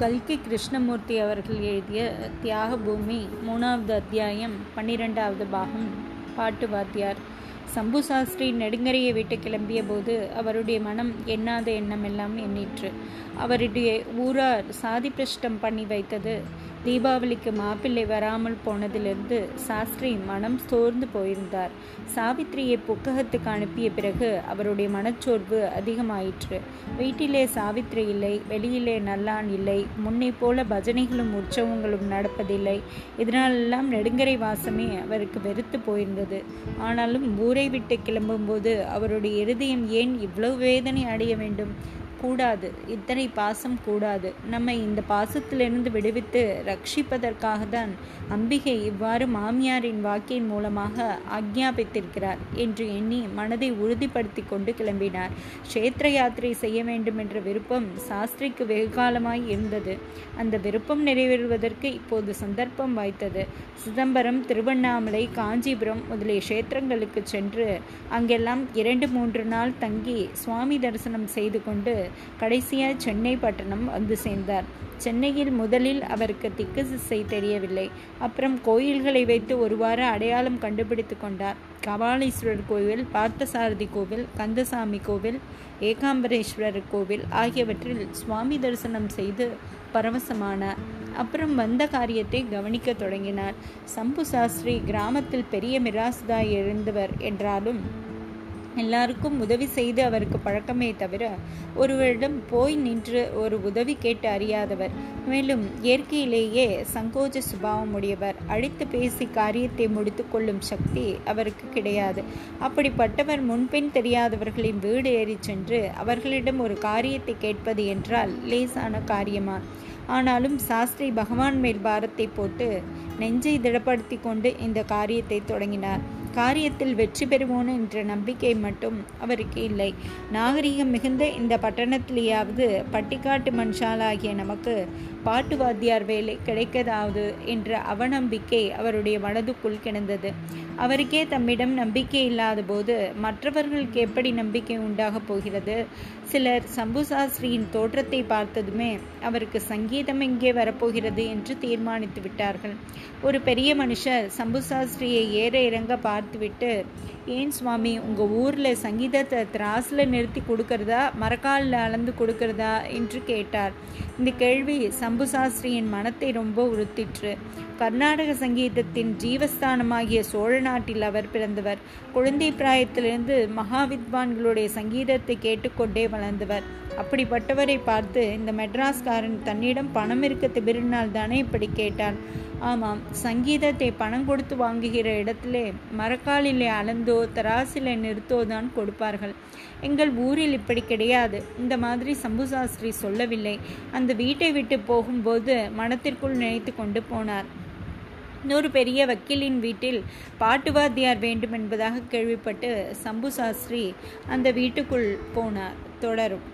கல்கி கிருஷ்ணமூர்த்தி அவர்கள் எழுதிய தியாக பூமி மூணாவது அத்தியாயம் பன்னிரெண்டாவது பாகம் பாட்டு வாத்தியார். சம்பு சாஸ்திரி நெடுங்கரையை விட்டு கிளம்பிய போது அவருடைய மனம் எண்ணாத எண்ணமெல்லாம் எண்ணிற்று. அவருடைய ஊரார் சாதி பிரஷ்டம் பண்ணி வைத்தது. தீபாவளிக்கு மாப்பிள்ளை வராமல் போனதிலிருந்து சாஸ்திரி மனம் சோர்ந்து போயிருந்தார். சாவித்திரியை புக்ககத்துக்கு அனுப்பிய பிறகு அவருடைய மனச்சோர்வு அதிகமாயிற்று. வீட்டிலே சாவித்திரி இல்லை வெளியிலே நல்லான் இல்லை முன்னை போல பஜனைகளும் உற்சவங்களும் நடப்பதில்லை. இதனாலெல்லாம் நெடுங்கரை வாசமே அவருக்கு வெறுத்து போயிருந்தது. ஆனாலும் ஊர் விட்டு கிளம்பும்போது அவருடைய இருதயம் ஏன் இவ்வளவு வேதனை அடைய வேண்டும்? கூடாது. இத்தனை பாசம் கூடாது. நம்மை இந்த பாசத்திலிருந்து விடுவித்து ரட்சிப்பதற்காக தான் அம்பிகை இவ்வாறு மாமியாரின் வாக்கின் மூலமாக ஆக்ஞாபித்திருக்கிறார் என்று எண்ணி மனதை உறுதிப்படுத்தி கொண்டு கிளம்பினார். கஷேத்திர யாத்திரை செய்ய வேண்டும் என்ற விருப்பம் சாஸ்திரிக்கு வெகுகாலமாய் இருந்தது. அந்த விருப்பம் நிறைவேறுவதற்கு இப்போது சந்தர்ப்பம் வாய்த்தது. சிதம்பரம் திருவண்ணாமலை காஞ்சிபுரம் முதலிய கஷேத்திரங்களுக்கு சென்று அங்கெல்லாம் இரண்டு மூன்று நாள் தங்கி சுவாமி தரிசனம் செய்து கொண்டு கடைசியாக சென்னை பட்டணம் வந்து சேர்ந்தார். சென்னையில் முதலில் அவருக்கு திக்கு திசை தெரியவில்லை. அப்புறம் கோயில்களை வைத்து ஒருவாறு அடையாளம் கண்டுபிடித்து கொண்டார். கபாலீஸ்வரர் கோவில் பார்த்தசாரதி கோவில் கந்தசாமி கோவில் ஏகாம்பரேஸ்வரர் கோவில் ஆகியவற்றில் சுவாமி தரிசனம் செய்து பரவசமானார். அப்புறம் வந்த காரியத்தை கவனிக்க தொடங்கினார். சம்பு சாஸ்திரி கிராமத்தில் பெரிய மிராசுதாய் இருந்தவர் என்றாலும் எல்லாருக்கும் உதவி செய்து அவருக்கு பழக்கமே தவிர ஒருவரிடம் போய் நின்று ஒரு உதவி கேட்டு அறியாதவர். மேலும் இயற்கையிலேயே சங்கோஜ சுபாவம் உடையவர். அழித்து பேசி காரியத்தை முடித்து கொள்ளும் சக்தி அவருக்கு கிடையாது. அப்படிப்பட்டவர் முன்பின் தெரியாதவர்களின் வீடு ஏறி சென்று அவர்களிடம் ஒரு காரியத்தை கேட்பது என்றால் லேசான காரியமா? ஆனாலும் சாஸ்திரி பகவான் மேல் பாரத்தை போட்டு நெஞ்சை திடப்படுத்தி கொண்டு இந்த காரியத்தை தொடங்கினார். காரியத்தில் வெற்றி பெறுவோம் என்ற நம்பிக்கை மட்டும் அவருக்கு இல்லை. நாகரிகம் மிகுந்த இந்த பட்டணத்திலேயாவது பட்டிக்காட்டு மனுஷாலாகிய நமக்கு பாட்டு வாத்தியார் வேலை கிடைக்கதாவது என்ற அவநம்பிக்கை அவருடைய மனதுக்குள் கிடந்தது. அவருக்கே தம்மிடம் நம்பிக்கை இல்லாத போது மற்றவர்களுக்கு எப்படி நம்பிக்கை உண்டாகப் போகிறது? சிலர் சம்பு சாஸ்திரியின் தோற்றத்தை பார்த்ததுமே அவருக்கு சங்கீதம் எங்கே வரப்போகிறது என்று தீர்மானித்து விட்டார்கள். ஒரு பெரிய மனுஷர் சம்பு சாஸ்திரியை ஏற இறங்க பார்த்துவிட்டு ஏன் சுவாமி உங்கள் ஊரில் சங்கீதத்தை திராஸில் நிறுத்தி கொடுக்கறதா மரக்காலில் அளந்து கொடுக்கறதா? என்று கேட்டார். இந்த கேள்வி சம்பு சாஸ்திரியின் மனத்தை ரொம்ப உறுத்திற்று. கர்நாடக சங்கீதத்தின் ஜீவஸ்தானமாகிய சோழ நாட்டில் அவர் பிறந்தவர். குழந்தை பிராயத்திலிருந்து மகாவித்வான்களுடைய சங்கீதத்தை கேட்டுக்கொண்டே வளர்ந்தவர். அப்படிப்பட்டவரை பார்த்து இந்த மெட்ராஸ்காரன் தன்னிடம் பணம் இருக்க திபிரினால் தானே இப்படி கேட்டான்? ஆமாம் சங்கீதத்தை பணம் கொடுத்து வாங்குகிற இடத்திலே மரக்காலிலே அளந்தோ தராசிலே நிறுத்தோ தான் கொடுப்பார்கள். எங்கள் ஊரில் இப்படி கிடையாது. இந்த மாதிரி சம்பு சாஸ்திரி சொல்லவில்லை. அந்த வீட்டை விட்டு போகும்போது மனத்திற்குள் நினைத்து கொண்டு போனார். இன்னொரு பெரிய வக்கீலின் வீட்டில் பாட்டுவாத்தியார் வேண்டும் என்பதாக கேள்விப்பட்டு சம்பு சாஸ்திரி அந்த வீட்டுக்குள் போனார். தொடரும்.